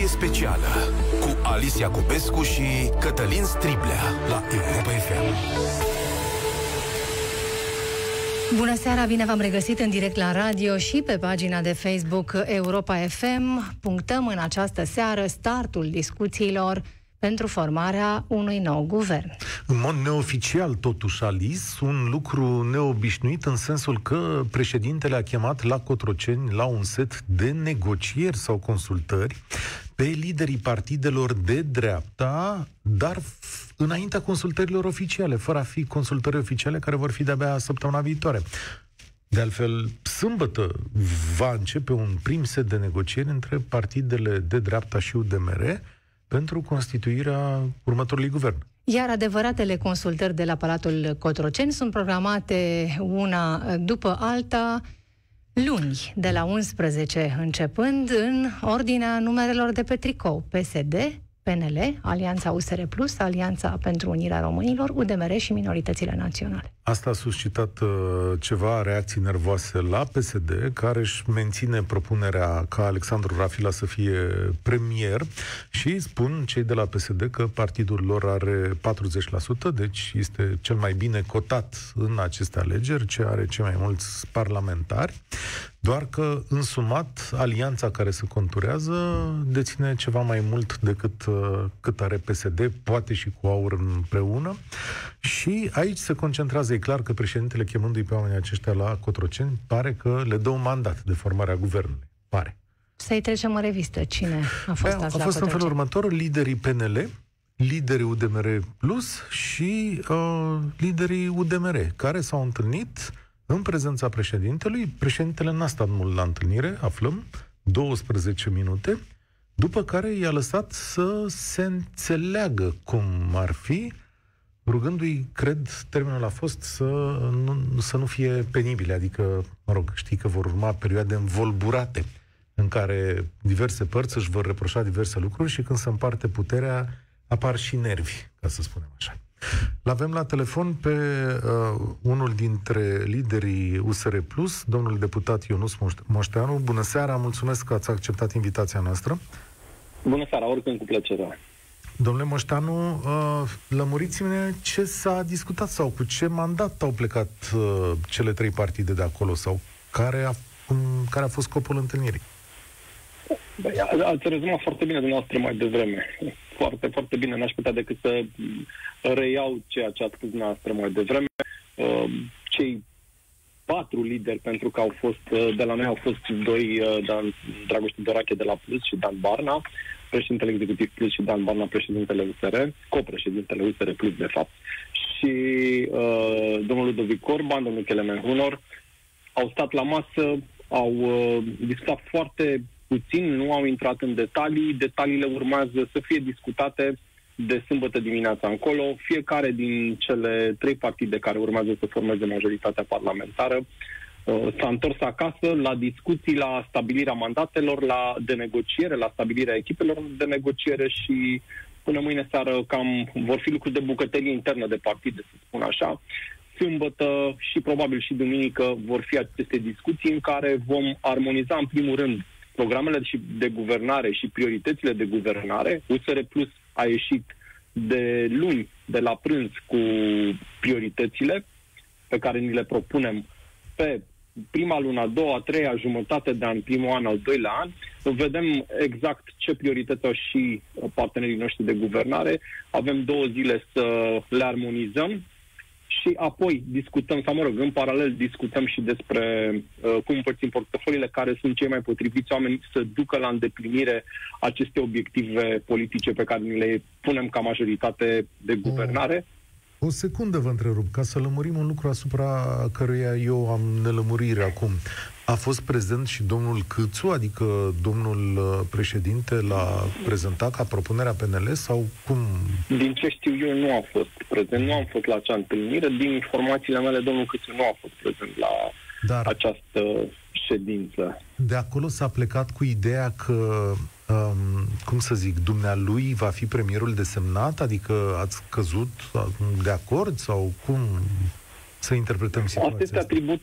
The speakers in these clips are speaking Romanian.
ediție specială cu Alicia Cupescu și Cătălin Striblea la Europa FM. Bună seara, bine v-am regăsit în direct la radio și pe pagina de Facebook Europa FM. Punctăm în această seară startul discuțiilor pentru formarea unui nou guvern. În mod neoficial, totuși, Alis, un lucru neobișnuit în sensul că președintele a chemat la Cotroceni la un set de negocieri sau consultări pe liderii partidelor de dreapta, dar înaintea consultărilor oficiale, fără a fi consultări oficiale care vor fi de-abia săptămâna viitoare. De altfel, sâmbătă va începe un prim set de negocieri între partidele de dreapta și UDMR, pentru constituirea următorului guvern. Iar adevăratele consultări de la Palatul Cotroceni sunt programate una după alta luni, de la 11 începând, în ordinea numerelor de pe tricou PSD, PNL, Alianța USR Plus, Alianța pentru Unirea Românilor, UDMR și minoritățile naționale. Asta a suscitat uh, ceva reacții nervoase la PSD, care își menține propunerea ca Alexandru Rafila să fie premier și spun cei de la PSD că partidul lor are 40%, deci este cel mai bine cotat în aceste alegeri, ce are cei mai mulți parlamentari. Doar că, în sumat, alianța care se conturează deține ceva mai mult decât uh, cât are PSD, poate și cu aur împreună. Și aici se concentrează, e clar că președintele chemându-i pe oamenii aceștia la Cotroceni, pare că le dă un mandat de formare a guvernului. Pare. Să-i trecem în revistă. Cine a fost A, a fost în felul următor liderii PNL, liderii UDMR Plus și uh, liderii UDMR, care s-au întâlnit în prezența președintelui, președintele n-a stat mult la întâlnire, aflăm, 12 minute, după care i-a lăsat să se înțeleagă cum ar fi, rugându-i, cred, termenul a fost să nu, să nu fie penibile, adică, mă rog, știi că vor urma perioade învolburate în care diverse părți își vor reproșa diverse lucruri și când se împarte puterea, apar și nervi, ca să spunem așa. L-avem la telefon pe uh, unul dintre liderii USR Plus, domnul deputat Ionus Moșteanu. Bună seara, mulțumesc că ați acceptat invitația noastră. Bună seara, oricând cu plăcere. Domnule Moșteanu, uh, lămuriți-ne ce s-a discutat sau cu ce mandat au plecat uh, cele trei partide de acolo sau care a, cum, care a fost scopul întâlnirii? Băi, ați rezumat foarte bine dumneavoastră mai devreme. Foarte, foarte bine. N-aș putea decât să reiau ceea ce ați spus dumneavoastră mai devreme. Uh, cei patru lideri, pentru că au fost, uh, de la noi au fost doi, uh, Dan, Dragoste Dorache de la Plus și Dan Barna, președintele executiv Plus și Dan Barna, președintele USR, copreședintele USR Plus, de fapt, și uh, domnul Ludovic Corban, domnul Kelemen Hunor, au stat la masă, au uh, discutat foarte puțin, nu au intrat în detalii, detaliile urmează să fie discutate de sâmbătă dimineața încolo. Fiecare din cele trei partide care urmează să formeze majoritatea parlamentară uh, s-a întors acasă la discuții, la stabilirea mandatelor, la de negociere, la stabilirea echipelor de negociere și până mâine seară cam vor fi lucruri de bucătărie internă de partide, să spun așa. Sâmbătă și probabil și duminică vor fi aceste discuții în care vom armoniza în primul rând programele de guvernare și prioritățile de guvernare. USR Plus a ieșit de luni, de la prânz, cu prioritățile pe care ni le propunem pe prima lună, a doua, a treia jumătate de an, primul an, al doilea an, vedem exact ce priorități au și partenerii noștri de guvernare. Avem două zile să le armonizăm și apoi discutăm, sau mă rog, în paralel discutăm și despre uh, cum împărțim portofoliile, care sunt cei mai potriviți oameni să ducă la îndeplinire aceste obiective politice pe care ni le punem ca majoritate de guvernare. O, o secundă vă întrerup, ca să lămurim un lucru asupra căruia eu am nelămurire acum. A fost prezent și domnul Câțu, adică domnul uh, președinte l-a prezentat ca propunerea PNL sau cum? Din ce știu eu nu a fost prezent, nu am fost la acea întâlnire. Din informațiile mele, domnul Câțu nu a fost prezent la Dar această ședință. De acolo s-a plecat cu ideea că, um, cum să zic, dumnealui va fi premierul desemnat? Adică ați căzut de acord sau cum să interpretăm situația asta? Este atribut,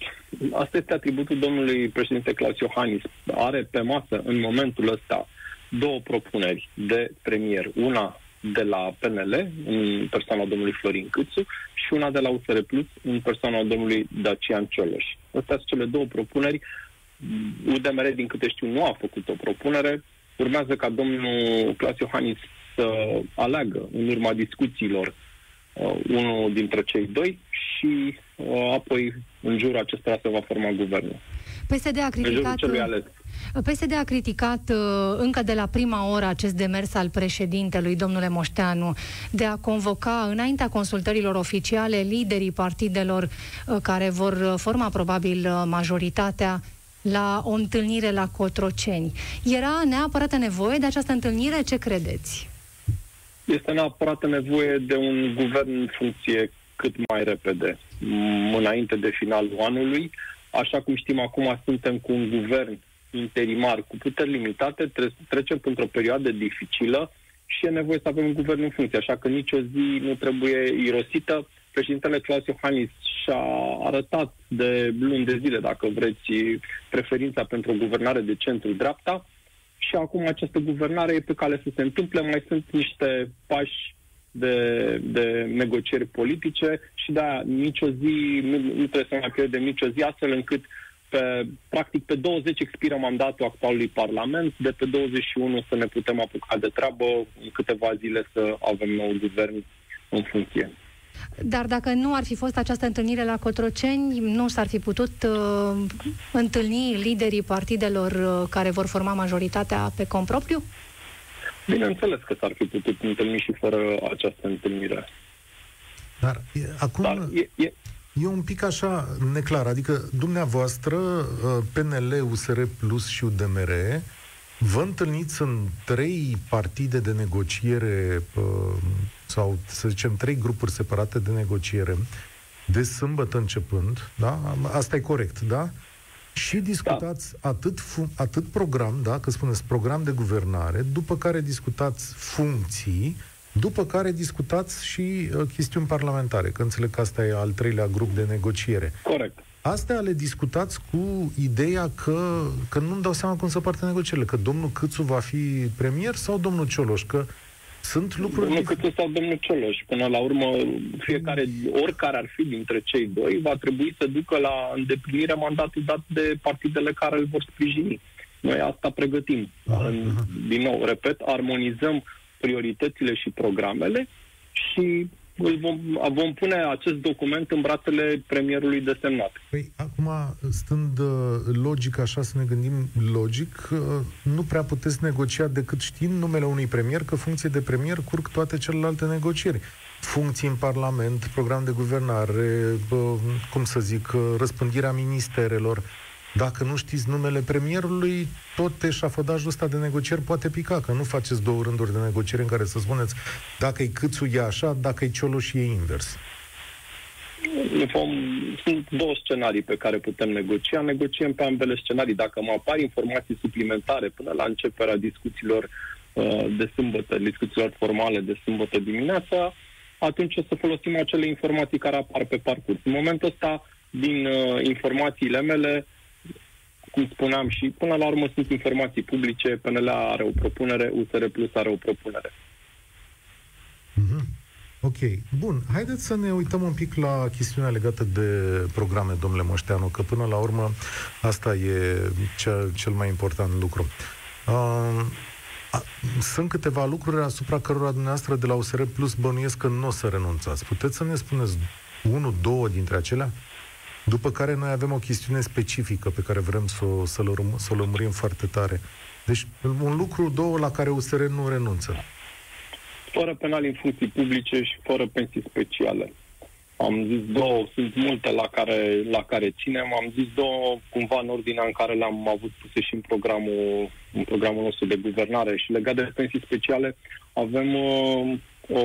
asta este atributul domnului președinte Claus Iohannis. Are pe masă, în momentul ăsta, două propuneri de premier. Una de la PNL, în persoana domnului Florin Câțu, și una de la USR Plus, în persoana domnului Dacian Cioloș. Astea sunt cele două propuneri. UDMR, din câte știu, nu a făcut o propunere. Urmează ca domnul Clas Iohannis să aleagă, în urma discuțiilor, uh, unul dintre cei doi și uh, apoi, în jurul acestora, se va forma guvernul. PSD a criticat... PSD a criticat uh, încă de la prima oră acest demers al președintelui, domnule Moșteanu, de a convoca înaintea consultărilor oficiale liderii partidelor uh, care vor forma probabil majoritatea la o întâlnire la Cotroceni. Era neapărat nevoie de această întâlnire? Ce credeți? Este neapărat nevoie de un guvern în funcție cât mai repede, înainte de finalul anului. Așa cum știm acum, suntem cu un guvern interimar cu puteri limitate, tre- trecem într-o perioadă dificilă și e nevoie să avem un guvern în funcție, așa că nicio zi nu trebuie irosită. Președintele Claus Iohannis și-a arătat de luni de zile, dacă vreți, preferința pentru o guvernare de centru-dreapta și acum această guvernare e pe cale să se întâmple. Mai sunt niște pași de, de negocieri politice și da, nicio zi, nu, nu trebuie să mai pierdem nicio zi, astfel încât pe, practic pe 20 expiră mandatul actualului Parlament, de pe 21 să ne putem apuca de treabă, în câteva zile să avem nou guvern în funcție. Dar dacă nu ar fi fost această întâlnire la Cotroceni, nu s-ar fi putut uh, întâlni liderii partidelor uh, care vor forma majoritatea pe compropriu? Bineînțeles că s-ar fi putut întâlni și fără această întâlnire. Dar e, acum Dar e, e... e un pic așa neclar. Adică dumneavoastră, uh, PNL, USR Plus și UDMR, vă întâlniți în trei partide de negociere uh, sau, să zicem, trei grupuri separate de negociere de sâmbătă începând, da? Asta e corect, da? Și discutați da. atât, fu- atât program, da, că spuneți program de guvernare, după care discutați funcții, după care discutați și uh, chestiuni parlamentare, că înțeleg că asta e al treilea grup de negociere. Corect. Astea le discutați cu ideea că, că nu-mi dau seama cum să poartă negocierile, că domnul Câțu va fi premier sau domnul Cioloș, că sunt lucruri... Domnul Câțu sau domnul Cioloș. Până la urmă, fiecare, oricare ar fi dintre cei doi, va trebui să ducă la îndeplinirea mandatului dat de partidele care îl vor sprijini. Noi asta pregătim. Aha, aha. Din nou, repet, armonizăm prioritățile și programele și îl vom, vom pune acest document în brațele premierului desemnat. Păi, acum, stând uh, logic așa să ne gândim logic, uh, nu prea puteți negocia decât știind numele unui premier, că funcție de premier curg toate celelalte negocieri. Funcții în Parlament, program de guvernare, uh, cum să zic, răspândirea ministerelor, dacă nu știți numele premierului, tot eșafodajul ăsta de negocieri poate pica, că nu faceți două rânduri de negocieri în care să spuneți dacă e câțu e așa, dacă e Cioloș e invers. Vom, sunt două scenarii pe care putem negocia. Negociem pe ambele scenarii. Dacă mă apar informații suplimentare până la începerea discuțiilor uh, de sâmbătă, discuțiilor formale de sâmbătă dimineața, atunci o să folosim acele informații care apar pe parcurs. În momentul ăsta, din uh, informațiile mele, cum spuneam și până la urmă sunt informații publice, PNL are o propunere, USR Plus are o propunere. Mm-hmm. Ok. Bun. Haideți să ne uităm un pic la chestiunea legată de programe, domnule Moșteanu, că până la urmă asta e cea, cel mai important lucru. Uh, sunt câteva lucruri asupra cărora dumneavoastră de la USR Plus bănuiesc că nu o să renunțați. Puteți să ne spuneți unul, două dintre acelea? După care noi avem o chestiune specifică pe care vrem să, o, să, să o lămurim foarte tare. Deci un lucru, două, la care USR nu renunță. Fără penal în funcții publice și fără pensii speciale. Am zis două, sunt multe la care, la care ținem. Am zis două cumva în ordinea în care le-am avut puse și în programul, în programul nostru de guvernare. Și legat de pensii speciale, avem uh, o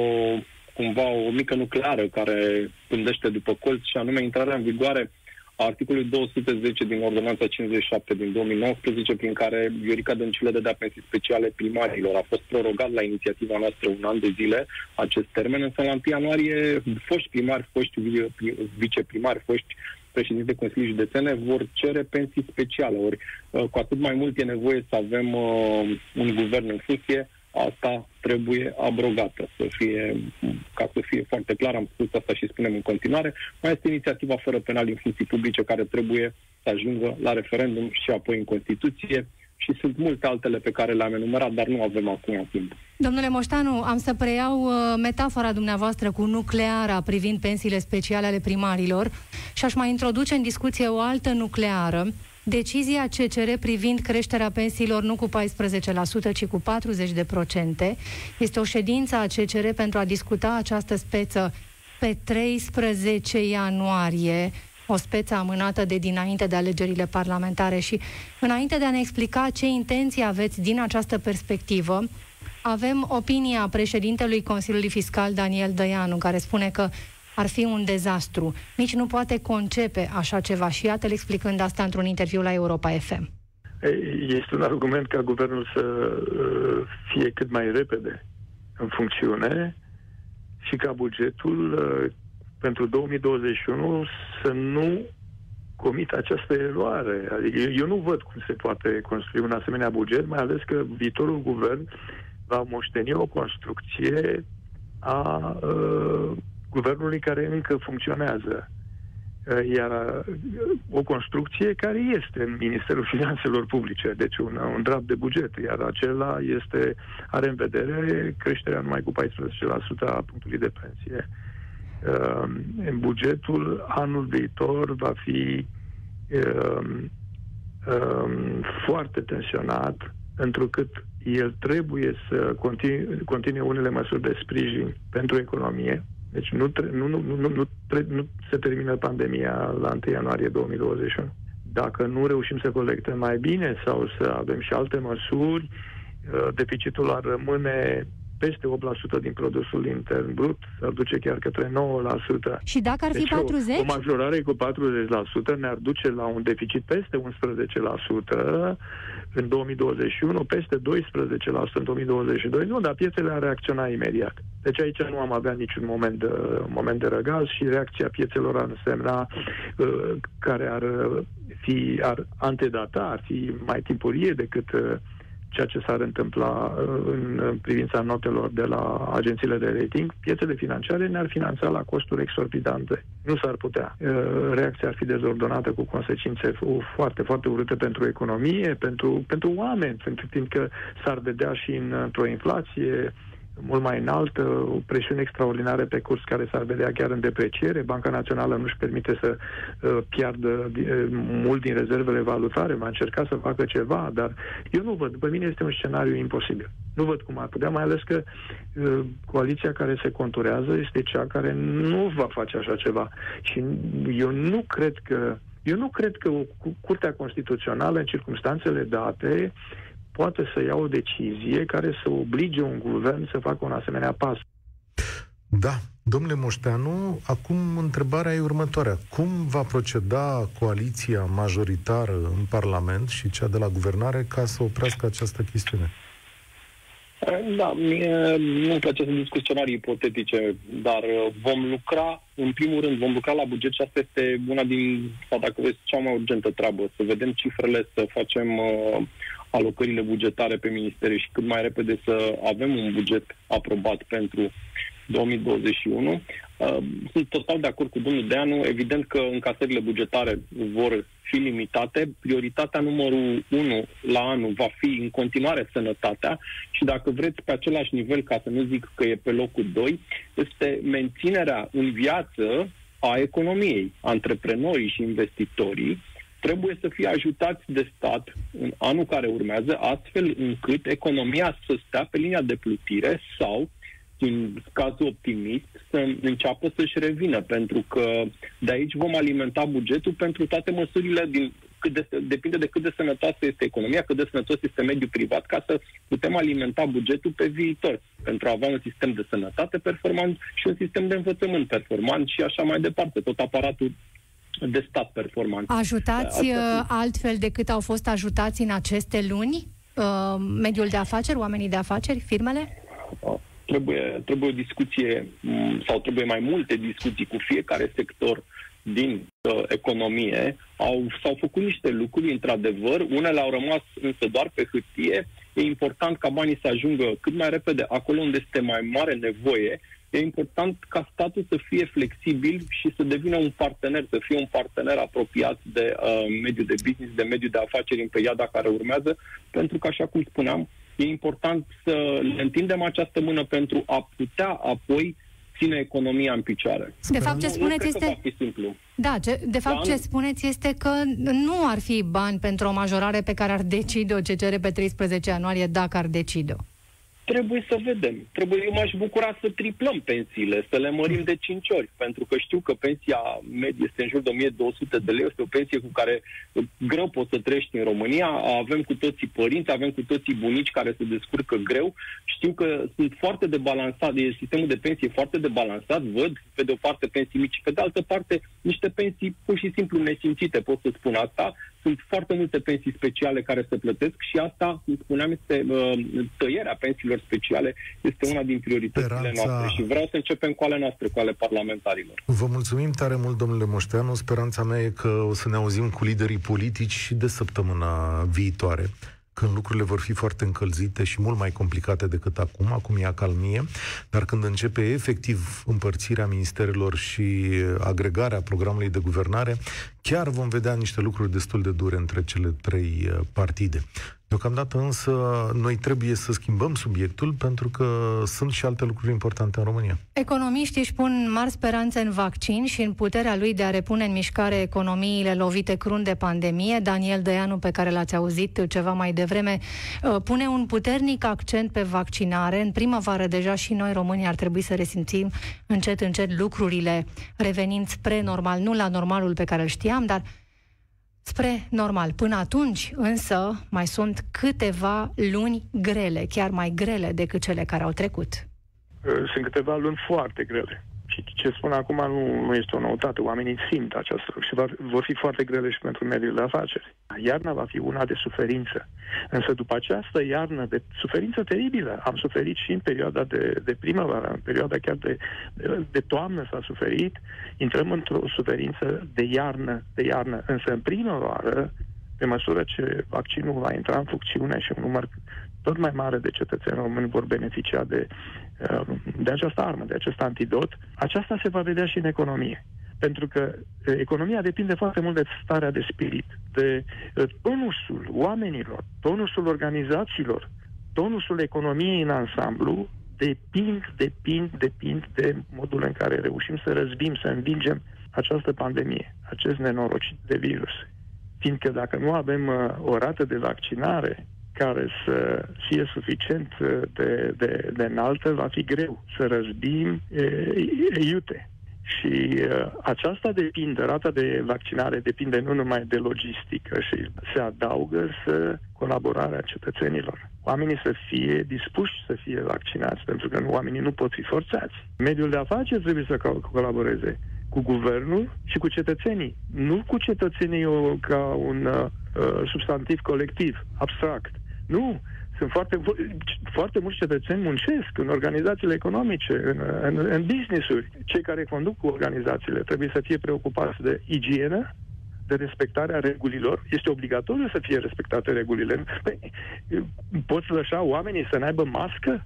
cumva o mică nucleară care pândește după colț și anume intrarea în vigoare articolului 210 din Ordonanța 57 din 2019, prin care Viorica Dăncilă dădea pensii speciale primarilor. A fost prorogat la inițiativa noastră un an de zile acest termen, însă la 1 ianuarie foști primari, foști viceprimari, foști președinți de Consilii Județene vor cere pensii speciale. Ori uh, cu atât mai mult e nevoie să avem uh, un guvern în funcție, asta trebuie abrogată, să fie, ca să fie foarte clar, am spus asta și spunem în continuare, mai este inițiativa fără penal în funcții publice care trebuie să ajungă la referendum și apoi în Constituție și sunt multe altele pe care le-am enumerat, dar nu avem acum timp. Domnule Moștanu, am să preiau uh, metafora dumneavoastră cu nucleara privind pensiile speciale ale primarilor și aș mai introduce în discuție o altă nucleară, Decizia CCR privind creșterea pensiilor nu cu 14%, ci cu 40%, este o ședință a CCR pentru a discuta această speță pe 13 ianuarie. O speță amânată de dinainte de alegerile parlamentare. Și înainte de a ne explica ce intenții aveți din această perspectivă, avem opinia președintelui Consiliului Fiscal Daniel Dăianu, care spune că ar fi un dezastru. Nici nu poate concepe așa ceva și iată-l explicând asta într-un interviu la Europa FM. Este un argument ca guvernul să uh, fie cât mai repede în funcțiune și ca bugetul uh, pentru 2021 să nu comit această eroare. Adică eu, eu nu văd cum se poate construi un asemenea buget, mai ales că viitorul guvern va moșteni o construcție a uh, guvernului care încă funcționează. Uh, iar uh, o construcție care este în Ministerul Finanțelor Publice, deci un, un draft de buget, iar acela este, are în vedere creșterea numai cu 14% a punctului de pensie. Uh, Ehm, în bugetul anul viitor va fi uh, uh, foarte tensionat, întrucât el trebuie să continue, continue unele măsuri de sprijin pentru economie. Deci nu, tre- nu, nu, nu, nu, tre- nu se termină pandemia la 1 ianuarie 2021. Dacă nu reușim să colectăm mai bine sau să avem și alte măsuri, uh, deficitul ar rămâne peste 8% din produsul intern brut, s-ar duce chiar către 9%. Și dacă ar fi deci 40? O, o majorare cu 40% ne-ar duce la un deficit peste 11% în 2021, peste 12% în 2022. Nu, dar piețele ar reacționa imediat. Deci aici nu am avea niciun moment de, moment de răgaz și reacția piețelor ar însemna uh, care ar fi, ar antedata, ar fi mai timpurie decât uh, ceea ce s-ar întâmpla uh, în privința notelor de la agențiile de rating, piețele financiare ne-ar finanța la costuri exorbitante. Nu s-ar putea. Uh, reacția ar fi dezordonată cu consecințe foarte, foarte urâte pentru economie, pentru, pentru oameni, pentru că s-ar vedea și în, într-o inflație mult mai înaltă, o presiune extraordinară pe curs care s-ar vedea chiar în depreciere. Banca Națională nu-și permite să uh, piardă uh, mult din rezervele valutare, va încerca să facă ceva, dar eu nu văd. După mine este un scenariu imposibil. Nu văd cum ar putea, mai ales că uh, coaliția care se conturează este cea care nu va face așa ceva. Și eu nu cred că eu nu cred că Curtea Constituțională, în circunstanțele date, poate să ia o decizie care să oblige un guvern să facă un asemenea pas. Da, domnule Moșteanu, acum întrebarea e următoarea. Cum va proceda coaliția majoritară în Parlament și cea de la guvernare ca să oprească această chestiune? Da, mie nu-mi place să discut scenarii ipotetice, dar vom lucra, în primul rând, vom lucra la buget și asta este una din, sau dacă vreți, cea mai urgentă treabă, să vedem cifrele, să facem uh, alocările bugetare pe ministere și cât mai repede să avem un buget aprobat pentru 2021. Uh, sunt total de acord cu domnul Deanu. Evident că încasările bugetare vor fi limitate. Prioritatea numărul 1 la anul va fi în continuare sănătatea și dacă vreți pe același nivel, ca să nu zic că e pe locul 2, este menținerea în viață a economiei, antreprenorii și investitorii, trebuie să fie ajutați de stat în anul care urmează, astfel încât economia să stea pe linia de plutire sau, în cazul optimist, să înceapă să-și revină, pentru că de aici vom alimenta bugetul pentru toate măsurile din cât de, depinde de cât de sănătoasă este economia, cât de sănătos este mediul privat, ca să putem alimenta bugetul pe viitor, pentru a avea un sistem de sănătate performant și un sistem de învățământ performant și așa mai departe, tot aparatul de stat performanți. Ajutați Asta uh, altfel decât au fost ajutați în aceste luni uh, mediul de afaceri, oamenii de afaceri, firmele? Trebuie, trebuie o discuție mm, sau trebuie mai multe discuții cu fiecare sector din uh, economie. Au, s-au făcut niște lucruri, într-adevăr, unele au rămas însă doar pe hârtie. E important ca banii să ajungă cât mai repede acolo unde este mai mare nevoie e important ca statul să fie flexibil și să devină un partener, să fie un partener apropiat de uh, mediul de business, de mediul de afaceri în perioada care urmează, pentru că, așa cum spuneam, e important să le întindem această mână pentru a putea apoi ține economia în picioare. De fapt, ce spuneți este... simplu. Da, ce, de fapt, da, ce spuneți este că nu ar fi bani pentru o majorare pe care ar decide-o CCR pe 13 ianuarie dacă ar decide-o. Trebuie să vedem. Trebuie, eu m-aș bucura să triplăm pensiile, să le mărim de 5 ori, pentru că știu că pensia medie este în jur de 1200 de lei, este o pensie cu care greu poți să trăiești în România. Avem cu toții părinți, avem cu toții bunici care se descurcă greu. Știu că sunt foarte debalansat, e sistemul de pensie foarte debalansat, văd pe de o parte pensii mici, pe de altă parte niște pensii pur și simplu nesimțite, pot să spun asta. Sunt foarte multe pensii speciale care se plătesc și asta, cum spuneam, este uh, tăierea pensiilor speciale este una din prioritățile Speranța... noastre și vreau să începem cu ale noastre, cu ale parlamentarilor. Vă mulțumim tare mult, domnule Moșteanu. Speranța mea e că o să ne auzim cu liderii politici și de săptămâna viitoare când lucrurile vor fi foarte încălzite și mult mai complicate decât acum, acum e acalmie, dar când începe efectiv împărțirea ministerelor și agregarea programului de guvernare, chiar vom vedea niște lucruri destul de dure între cele trei uh, partide. Deocamdată însă noi trebuie să schimbăm subiectul pentru că sunt și alte lucruri importante în România. Economiștii își pun mari speranțe în vaccin și în puterea lui de a repune în mișcare economiile lovite crunt de pandemie. Daniel Dăianu, pe care l-ați auzit ceva mai devreme, uh, pune un puternic accent pe vaccinare. În primăvară deja și noi românii ar trebui să resimțim încet încet lucrurile revenind spre normal, nu la normalul pe care îl știam, dar spre normal. Până atunci, însă, mai sunt câteva luni grele, chiar mai grele decât cele care au trecut. Sunt câteva luni foarte grele. Și ce spun acum nu, nu este o noutate. Oamenii simt acest lucru și vor, vor fi foarte grele și pentru mediul de afaceri. Iarna va fi una de suferință. Însă după această iarnă de suferință teribilă, am suferit și în perioada de, de primăvară, în perioada chiar de, de, de toamnă s-a suferit, intrăm într-o suferință de iarnă, de iarnă. Însă în primăvară, pe măsură ce vaccinul va intra în funcțiune și un număr tot mai mare de cetățeni români vor beneficia de, uh, de această armă, de acest antidot, aceasta se va vedea și în economie. Pentru că uh, economia depinde foarte mult de starea de spirit, de uh, tonusul oamenilor, tonusul organizațiilor, tonusul economiei în ansamblu, depind, depind, depind de modul în care reușim să răzbim, să învingem această pandemie, acest nenorocit de virus. Fiindcă dacă nu avem o rată de vaccinare care să fie suficient de, de, de înaltă, va fi greu să răzbim e, iute. Și uh, aceasta depinde, rata de vaccinare depinde nu numai de logistică și se adaugă să colaborarea cetățenilor. Oamenii să fie dispuși să fie vaccinați, pentru că oamenii nu pot fi forțați. Mediul de afaceri trebuie să colaboreze cu guvernul și cu cetățenii. Nu cu cetățenii ca un uh, substantiv colectiv, abstract, nu, sunt foarte, foarte mulți cetățeni muncesc în organizațiile economice, în, în, în business-uri. Cei care conduc cu organizațiile trebuie să fie preocupați de igienă, de respectarea regulilor. Este obligatoriu să fie respectate regulile. Păi, poți lăsa oamenii să n-aibă mască?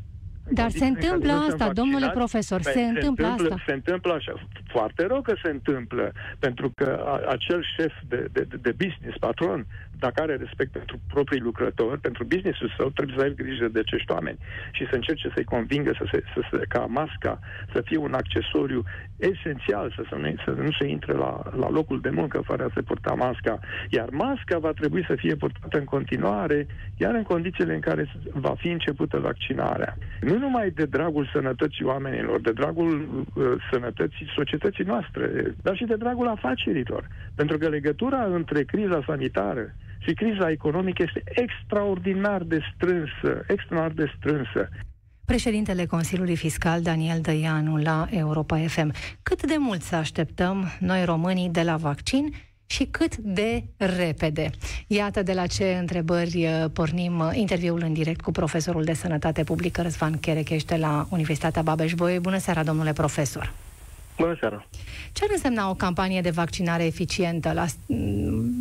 Dar se întâmplă asta, domnule profesor, se, se întâmplă, întâmplă asta. Se întâmplă așa. Foarte rău că se întâmplă, pentru că acel șef de, de, de business, patron, dacă are respect pentru proprii lucrători, pentru businessul său, trebuie să aibă grijă de acești oameni și să încerce să-i convingă să se, să se, ca masca să fie un accesoriu esențial, să, să, nu, să nu se intre la, la locul de muncă fără a se purta masca. Iar masca va trebui să fie purtată în continuare, iar în condițiile în care va fi începută vaccinarea. Nu numai de dragul sănătății oamenilor, de dragul uh, sănătății societății noastre, dar și de dragul afacerilor. Pentru că legătura între criza sanitară și criza economică este extraordinar de strânsă, extraordinar de strânsă. Președintele Consiliului Fiscal Daniel Dăianu la Europa FM. Cât de mult să așteptăm noi românii de la vaccin și cât de repede. Iată de la ce întrebări uh, pornim uh, interviul în direct cu profesorul de sănătate publică Răzvan Cherechește la Universitatea Babeș-Bolyai. Bună seara, domnule profesor! Bună seara! Ce ar însemna o campanie de vaccinare eficientă la,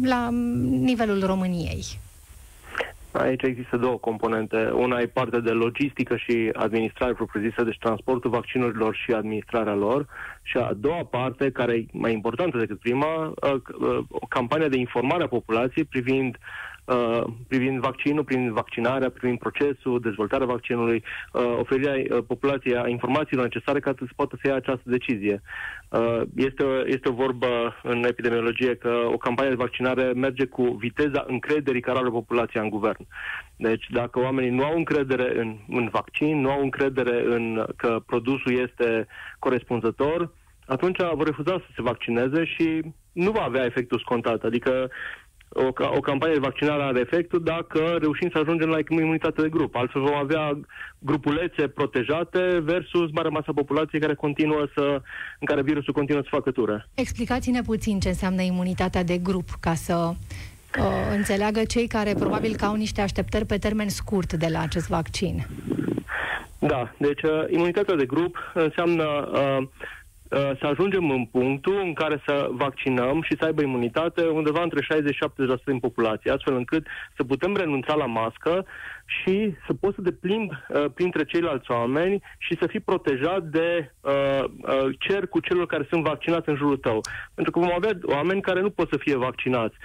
la nivelul României? Aici există două componente. Una e partea de logistică și administrare propriu-zisă, deci transportul vaccinurilor și administrarea lor. Și a doua parte, care e mai importantă decât prima, o campanie de informare a populației privind Uh, privind vaccinul, privind vaccinarea, privind procesul, dezvoltarea vaccinului, uh, oferirea uh, populației a informațiilor necesare ca să poată să ia această decizie. Uh, este, este o vorbă în epidemiologie că o campanie de vaccinare merge cu viteza încrederii care are populația în guvern. Deci dacă oamenii nu au încredere în, în vaccin, nu au încredere în că produsul este corespunzător, atunci vor refuza să se vaccineze și nu va avea efectul scontat. Adică o, o campanie de vaccinare are efectul dacă reușim să ajungem la imunitate de grup. Altfel vom avea grupulețe protejate versus marea masă populației care continuă să, în care virusul continuă să facă tură. Explicați-ne puțin ce înseamnă imunitatea de grup, ca să uh, înțeleagă cei care probabil că au niște așteptări pe termen scurt de la acest vaccin. Da, deci uh, imunitatea de grup înseamnă uh, Uh, să ajungem în punctul în care să vaccinăm și să aibă imunitate undeva între 60 și 70% din populație, astfel încât să putem renunța la mască și să poți să te plimbi uh, printre ceilalți oameni și să fii protejat de uh, uh, cercul celor care sunt vaccinați în jurul tău. Pentru că vom avea oameni care nu pot să fie vaccinați.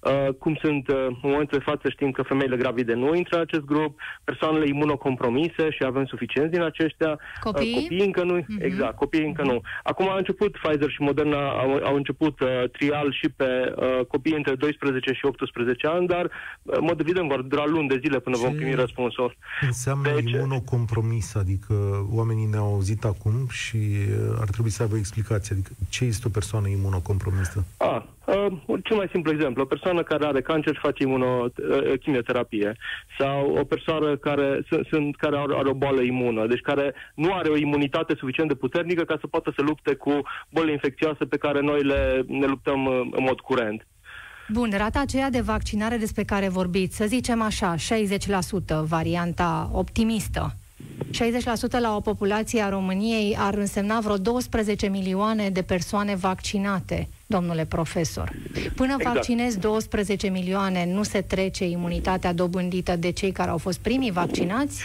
Uh, cum sunt uh, în momentul de față știm că femeile gravide nu intră în acest grup, persoanele imunocompromise și avem suficienți din aceștia. Copii? Uh, copiii încă nu. Uh-huh. Exact, copiii încă uh-huh. nu. Acum a început Pfizer și Moderna, au, au început uh, trial și pe uh, copii între 12 și 18 ani, dar, uh, în mod evident, vor dura luni de zile până Ce vom primi răspunsul. Înseamnă deci, imunocompromis, adică oamenii ne-au auzit acum și uh, ar trebui să aibă explicație. Adică ce este o persoană imunocompromisă? Ah, Uh, cel mai simplu exemplu, o persoană care are cancer și face imunochimioterapie uh, sau o persoană care, sunt, care are, are o boală imună, deci care nu are o imunitate suficient de puternică ca să poată să lupte cu bolile infecțioase pe care noi le, ne luptăm uh, în mod curent. Bun, rata aceea de vaccinare despre care vorbiți, să zicem așa, 60%, varianta optimistă, 60% la o populație a României ar însemna vreo 12 milioane de persoane vaccinate, domnule profesor. Până exact. vaccinezi 12 milioane, nu se trece imunitatea dobândită de cei care au fost primii vaccinați?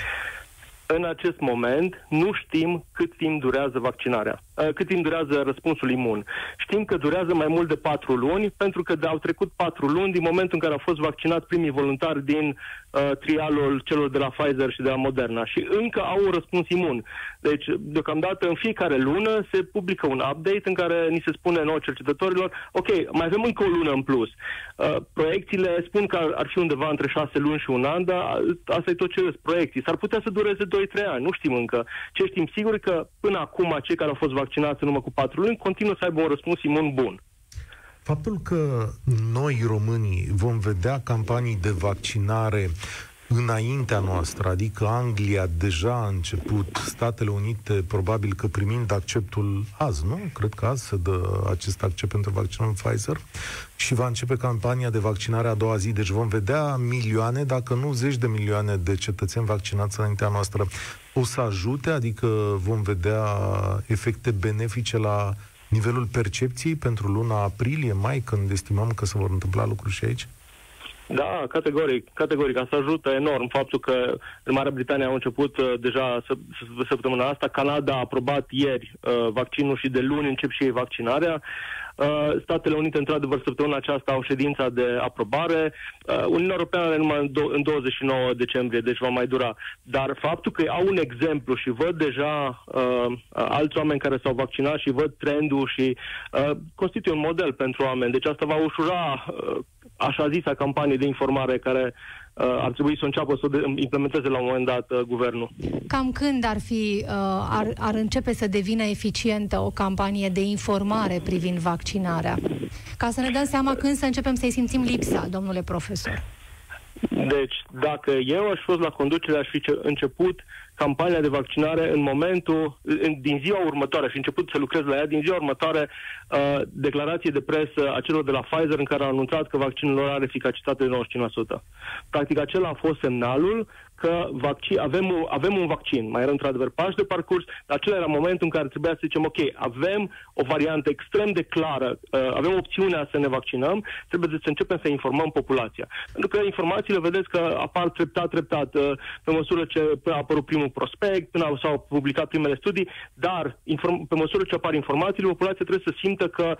În acest moment nu știm cât timp durează vaccinarea, uh, cât timp durează răspunsul imun. Știm că durează mai mult de patru luni, pentru că au trecut patru luni din momentul în care au fost vaccinați primii voluntari din uh, trialul celor de la Pfizer și de la Moderna și încă au un răspuns imun. Deci, deocamdată, în fiecare lună se publică un update în care ni se spune nouă cercetătorilor, ok, mai avem încă o lună în plus. Uh, proiecțiile spun că ar, ar fi undeva între șase luni și un an, dar asta e tot ce sunt proiecții. S-ar putea să dureze 2-3 ani, nu știm încă. Ce știm sigur că până acum cei care au fost vaccinați în urmă cu 4 luni continuă să aibă un răspuns imun bun. Faptul că noi, românii, vom vedea campanii de vaccinare înaintea noastră, adică Anglia deja a început, Statele Unite probabil că primind acceptul azi, nu? Cred că azi se dă acest accept pentru vaccinul Pfizer și va începe campania de vaccinare a doua zi, deci vom vedea milioane, dacă nu zeci de milioane de cetățeni vaccinați înaintea noastră. O să ajute, adică vom vedea efecte benefice la nivelul percepției pentru luna aprilie, mai, când estimăm că se vor întâmpla lucruri și aici? Da, categoric, categoric. Asta ajută enorm faptul că în Marea Britanie au început uh, deja săptămâna asta, Canada a aprobat ieri uh, vaccinul și de luni încep și ei vaccinarea. Uh, Statele Unite, într-adevăr, săptămâna aceasta au ședința de aprobare. Uh, Uniunea Europeană are numai în 29 decembrie, deci va mai dura. Dar faptul că au un exemplu și văd deja uh, alți oameni care s-au vaccinat și văd trendul și uh, constituie un model pentru oameni. Deci asta va ușura uh, așa zisa campanie de informare care uh, ar trebui să înceapă să o implementeze la un moment dat uh, guvernul. Cam când ar fi, uh, ar, ar începe să devină eficientă o campanie de informare privind vaccinarea? Ca să ne dăm seama când să începem să-i simțim lipsa, domnule profesor. Deci, dacă eu aș fost la conducere, aș fi început campania de vaccinare în momentul, în, din ziua următoare, și început să lucrez la ea, din ziua următoare, uh, declarație de presă a celor de la Pfizer în care au anunțat că vaccinul lor are eficacitate de 95%. Practic, acela a fost semnalul că vaccin, avem, un, avem un vaccin. Mai era într-adevăr pași de parcurs, dar acela era momentul în care trebuia să zicem, ok, avem o variantă extrem de clară, uh, avem opțiunea să ne vaccinăm, trebuie să începem să informăm populația. Pentru că informațiile, vedeți că apar treptat, treptat, uh, pe măsură ce a apărut primul prospect, până s-au publicat primele studii, dar inform- pe măsură ce apar informațiile, populația trebuie să simtă că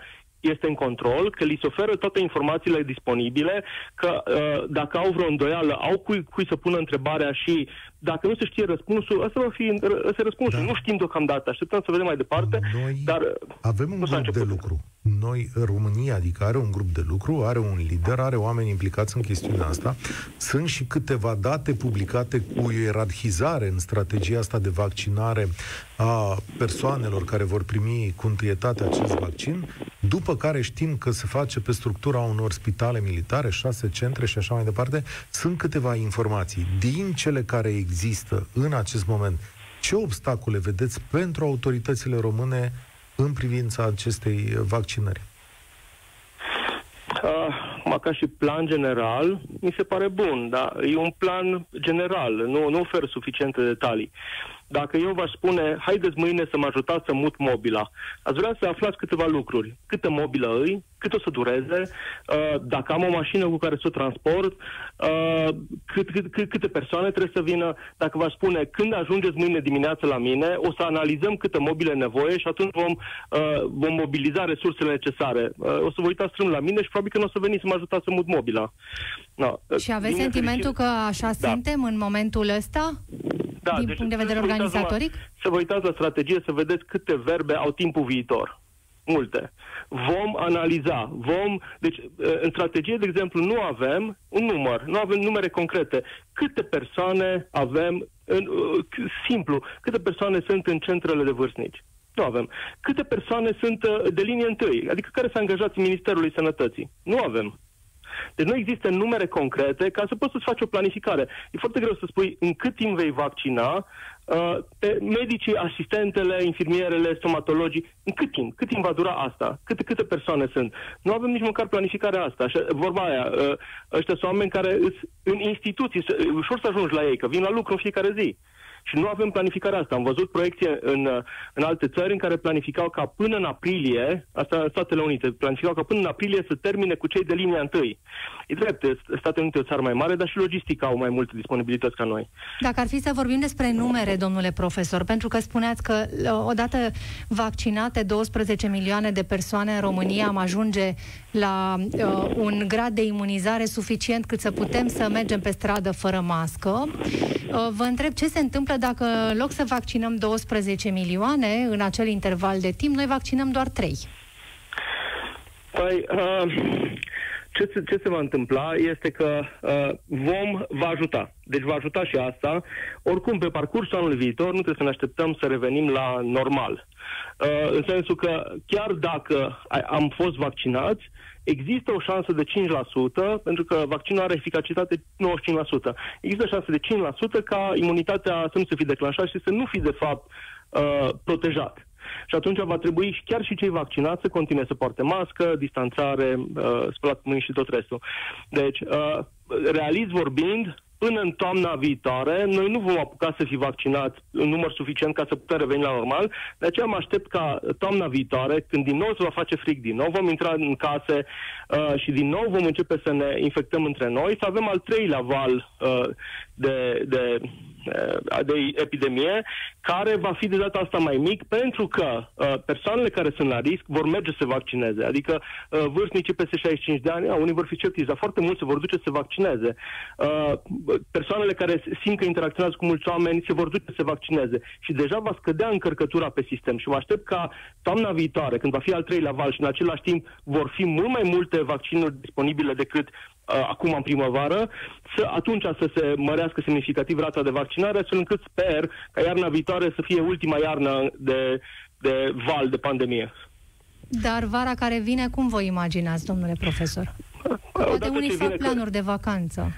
este în control, că li se oferă toate informațiile disponibile, că uh, dacă au vreo îndoială, au cui, cui să pună întrebarea și dacă nu se știe răspunsul, asta va fi ăsta răspunsul. Da. Nu știm deocamdată, așteptăm să vedem mai departe, Noi dar avem un grup de lucru. Noi, România, adică are un grup de lucru, are un lider, are oameni implicați în chestiunea asta. Sunt și câteva date publicate cu ierarhizare în strategia asta de vaccinare a persoanelor care vor primi cu întâietate acest vaccin, după care știm că se face pe structura unor spitale militare, șase centre și așa mai departe. Sunt câteva informații. Din cele care există în acest moment, ce obstacole vedeți pentru autoritățile române în privința acestei vaccinări? Uh, ca și plan general, mi se pare bun, dar e un plan general, nu, nu ofer suficiente detalii. Dacă eu v-aș spune, haideți mâine să mă ajutați să mut mobila, ați vrea să aflați câteva lucruri. Câtă mobilă îi, cât o să dureze, uh, dacă am o mașină cu care să o transport, uh, cât, cât, cât, câte persoane trebuie să vină. Dacă v-aș spune, când ajungeți mâine dimineață la mine, o să analizăm câte mobile nevoie și atunci vom, uh, vom mobiliza resursele necesare. O să vă uitați strâmb la mine și probabil că nu o să veniți să mă ajutați să mut mobila. No. Și aveți sentimentul fericit... că așa da. suntem în momentul ăsta? Da, din deci punct de vedere organizatoric? La, să vă uitați la strategie, să vedeți câte verbe au timpul viitor. Multe. Vom analiza, vom... Deci, în strategie, de exemplu, nu avem un număr, nu avem numere concrete. Câte persoane avem, în, simplu, câte persoane sunt în centrele de vârstnici? Nu avem. Câte persoane sunt de linie întâi, adică care s-a angajat în Ministerului Sănătății? Nu avem. Deci nu există numere concrete ca să poți să-ți faci o planificare. E foarte greu să spui în cât timp vei vaccina uh, pe medicii, asistentele, infirmierele, stomatologii, în cât timp? Cât timp va dura asta? Câte, câte persoane sunt? Nu avem nici măcar planificarea asta. Așa, vorba aia, uh, ăștia sunt oameni care sunt în instituții, ușor să ajungi la ei, că vin la lucru în fiecare zi. Și nu avem planificarea asta. Am văzut proiecție în, în alte țări în care planificau ca până în aprilie, asta în Statele Unite, planificau ca până în aprilie să termine cu cei de linia întâi. E drept, Statele Unite e o țară mai mare, dar și logistica au mai multe disponibilități ca noi. Dacă ar fi să vorbim despre numere, domnule profesor, pentru că spuneați că odată vaccinate 12 milioane de persoane în România am ajunge la uh, un grad de imunizare suficient cât să putem să mergem pe stradă fără mască. Uh, vă întreb ce se întâmplă dacă în loc să vaccinăm 12 milioane în acel interval de timp, noi vaccinăm doar 3. Păi, uh, ce, se, ce se va întâmpla este că uh, vom va ajuta. Deci va ajuta și asta. Oricum, pe parcursul anului viitor, nu trebuie să ne așteptăm să revenim la normal. Uh, în sensul că chiar dacă am fost vaccinați, există o șansă de 5%, pentru că vaccinul are eficacitate 95%. Există o șansă de 5% ca imunitatea să nu se fi declanșat și să nu fi, de fapt, uh, protejat. Și atunci va trebui chiar și cei vaccinați să continue să poarte mască, distanțare, uh, spălat mâini și tot restul. Deci, uh, realist vorbind, până în toamna viitoare, noi nu vom apuca să fi vaccinați în număr suficient ca să putem reveni la normal. De aceea mă aștept ca toamna viitoare, când din nou se va face fric, din nou vom intra în case uh, și din nou vom începe să ne infectăm între noi, să avem al treilea val uh, de, de Uh, de epidemie, care va fi de data asta mai mic, pentru că uh, persoanele care sunt la risc vor merge să se vaccineze. Adică uh, vârstnicii peste 65 de ani, unii vor fi sceptici, dar foarte mulți se vor duce să se vaccineze. Uh, persoanele care simt că interacționează cu mulți oameni se vor duce să se vaccineze. Și deja va scădea încărcătura pe sistem. Și mă aștept ca toamna viitoare, când va fi al treilea val și în același timp vor fi mult mai multe vaccinuri disponibile decât uh, acum în primăvară, să atunci să se mărească semnificativ rata de vaccinare, astfel încât sper ca iarna viitoare să fie ultima iarnă de, de val de pandemie. Dar vara care vine, cum vă imaginați, domnule profesor? Poate unii fac planuri că... de vacanță.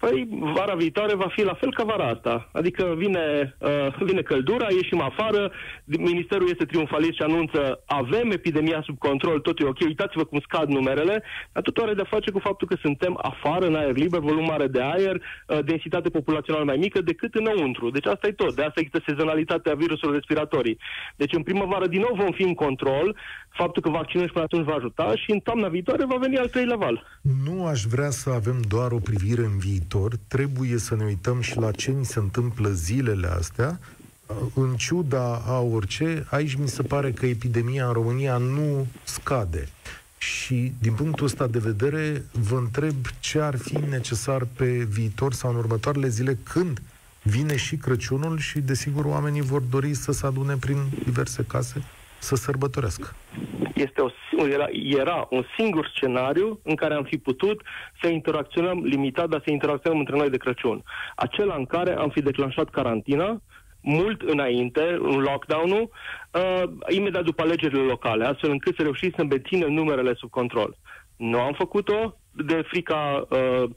Păi, vara viitoare va fi la fel ca vara asta. Adică vine, uh, vine căldura, ieșim afară, ministerul este triumfalist și anunță avem epidemia sub control, totul e ok, uitați-vă cum scad numerele, dar totul are de-a face cu faptul că suntem afară, în aer liber, volum mare de aer, uh, densitate populațională mai mică decât înăuntru. Deci asta e tot. De asta există sezonalitatea viruselor respiratorii. Deci în primăvară din nou vom fi în control, faptul că vaccinul și până atunci va ajuta și în toamna viitoare va veni al treilea val. Nu aș vrea să avem doar o privire în viitor, trebuie să ne uităm și la ce ni se întâmplă zilele astea, în ciuda a orice, aici mi se pare că epidemia în România nu scade. Și din punctul ăsta de vedere, vă întreb ce ar fi necesar pe viitor sau în următoarele zile când vine și Crăciunul și, desigur, oamenii vor dori să se adune prin diverse case să sărbătorească. Este o, era, era un singur scenariu în care am fi putut să interacționăm limitat, dar să interacționăm între noi de Crăciun. Acela în care am fi declanșat carantina, mult înainte, în lockdown-ul, uh, imediat după alegerile locale, astfel încât să reușim să menținem numerele sub control. Nu am făcut-o, de frica uh,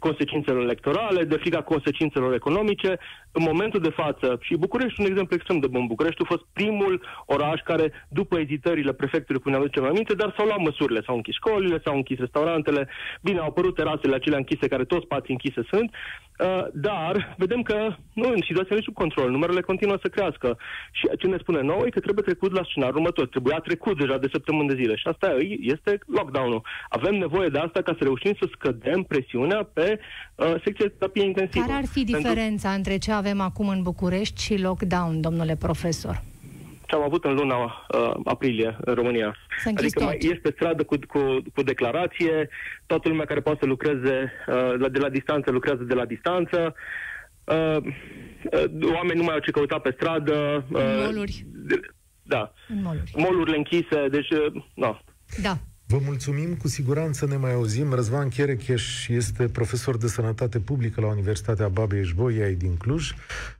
consecințelor electorale, de frica consecințelor economice. În momentul de față, și București un exemplu extrem de bun, București a fost primul oraș care, după ezitările prefectului, până aducem aminte, dar s-au luat măsurile, s-au închis școlile, s-au închis restaurantele, bine, au apărut terasele acelea închise, care toți spații închise sunt, uh, dar vedem că nu, în situația nu sub control, numerele continuă să crească. Și ce ne spune nouă e că trebuie trecut la scenariul următor, trebuia trecut deja de săptămâni de zile și asta este lockdown-ul. Avem nevoie de asta ca să reușim să scădem presiunea pe uh, secția de terapie intensivă. Care ar fi diferența Pentru... între ce avem acum în București și lockdown, domnule profesor? ce am avut în luna uh, aprilie în România. Adică mai ești pe stradă cu, cu, cu declarație, toată lumea care poate să lucreze uh, de la distanță lucrează de la distanță. Uh, uh, oamenii nu mai au ce căuta pe stradă. Uh, moluri. Da. În moluri. Molurile închise, deci, uh, no. Da. Vă mulțumim, cu siguranță ne mai auzim. Răzvan Cherecheș este profesor de sănătate publică la Universitatea Babeș-Bolyai din Cluj.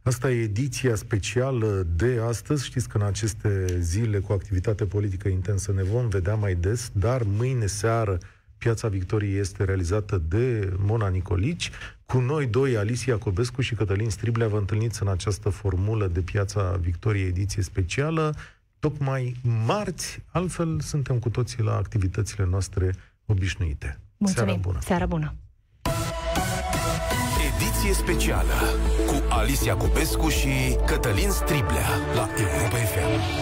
Asta e ediția specială de astăzi. Știți că în aceste zile cu activitate politică intensă ne vom vedea mai des, dar mâine seară Piața Victoriei este realizată de Mona Nicolici. Cu noi doi, Alicia Cobescu și Cătălin Striblea, vă întâlniți în această formulă de Piața Victoriei ediție specială tocmai marți, altfel suntem cu toții la activitățile noastre obișnuite. Mulțumim! Seara bună! Seara bună. Ediție specială cu Alicia Cupescu și Cătălin Striblea la Europa FM.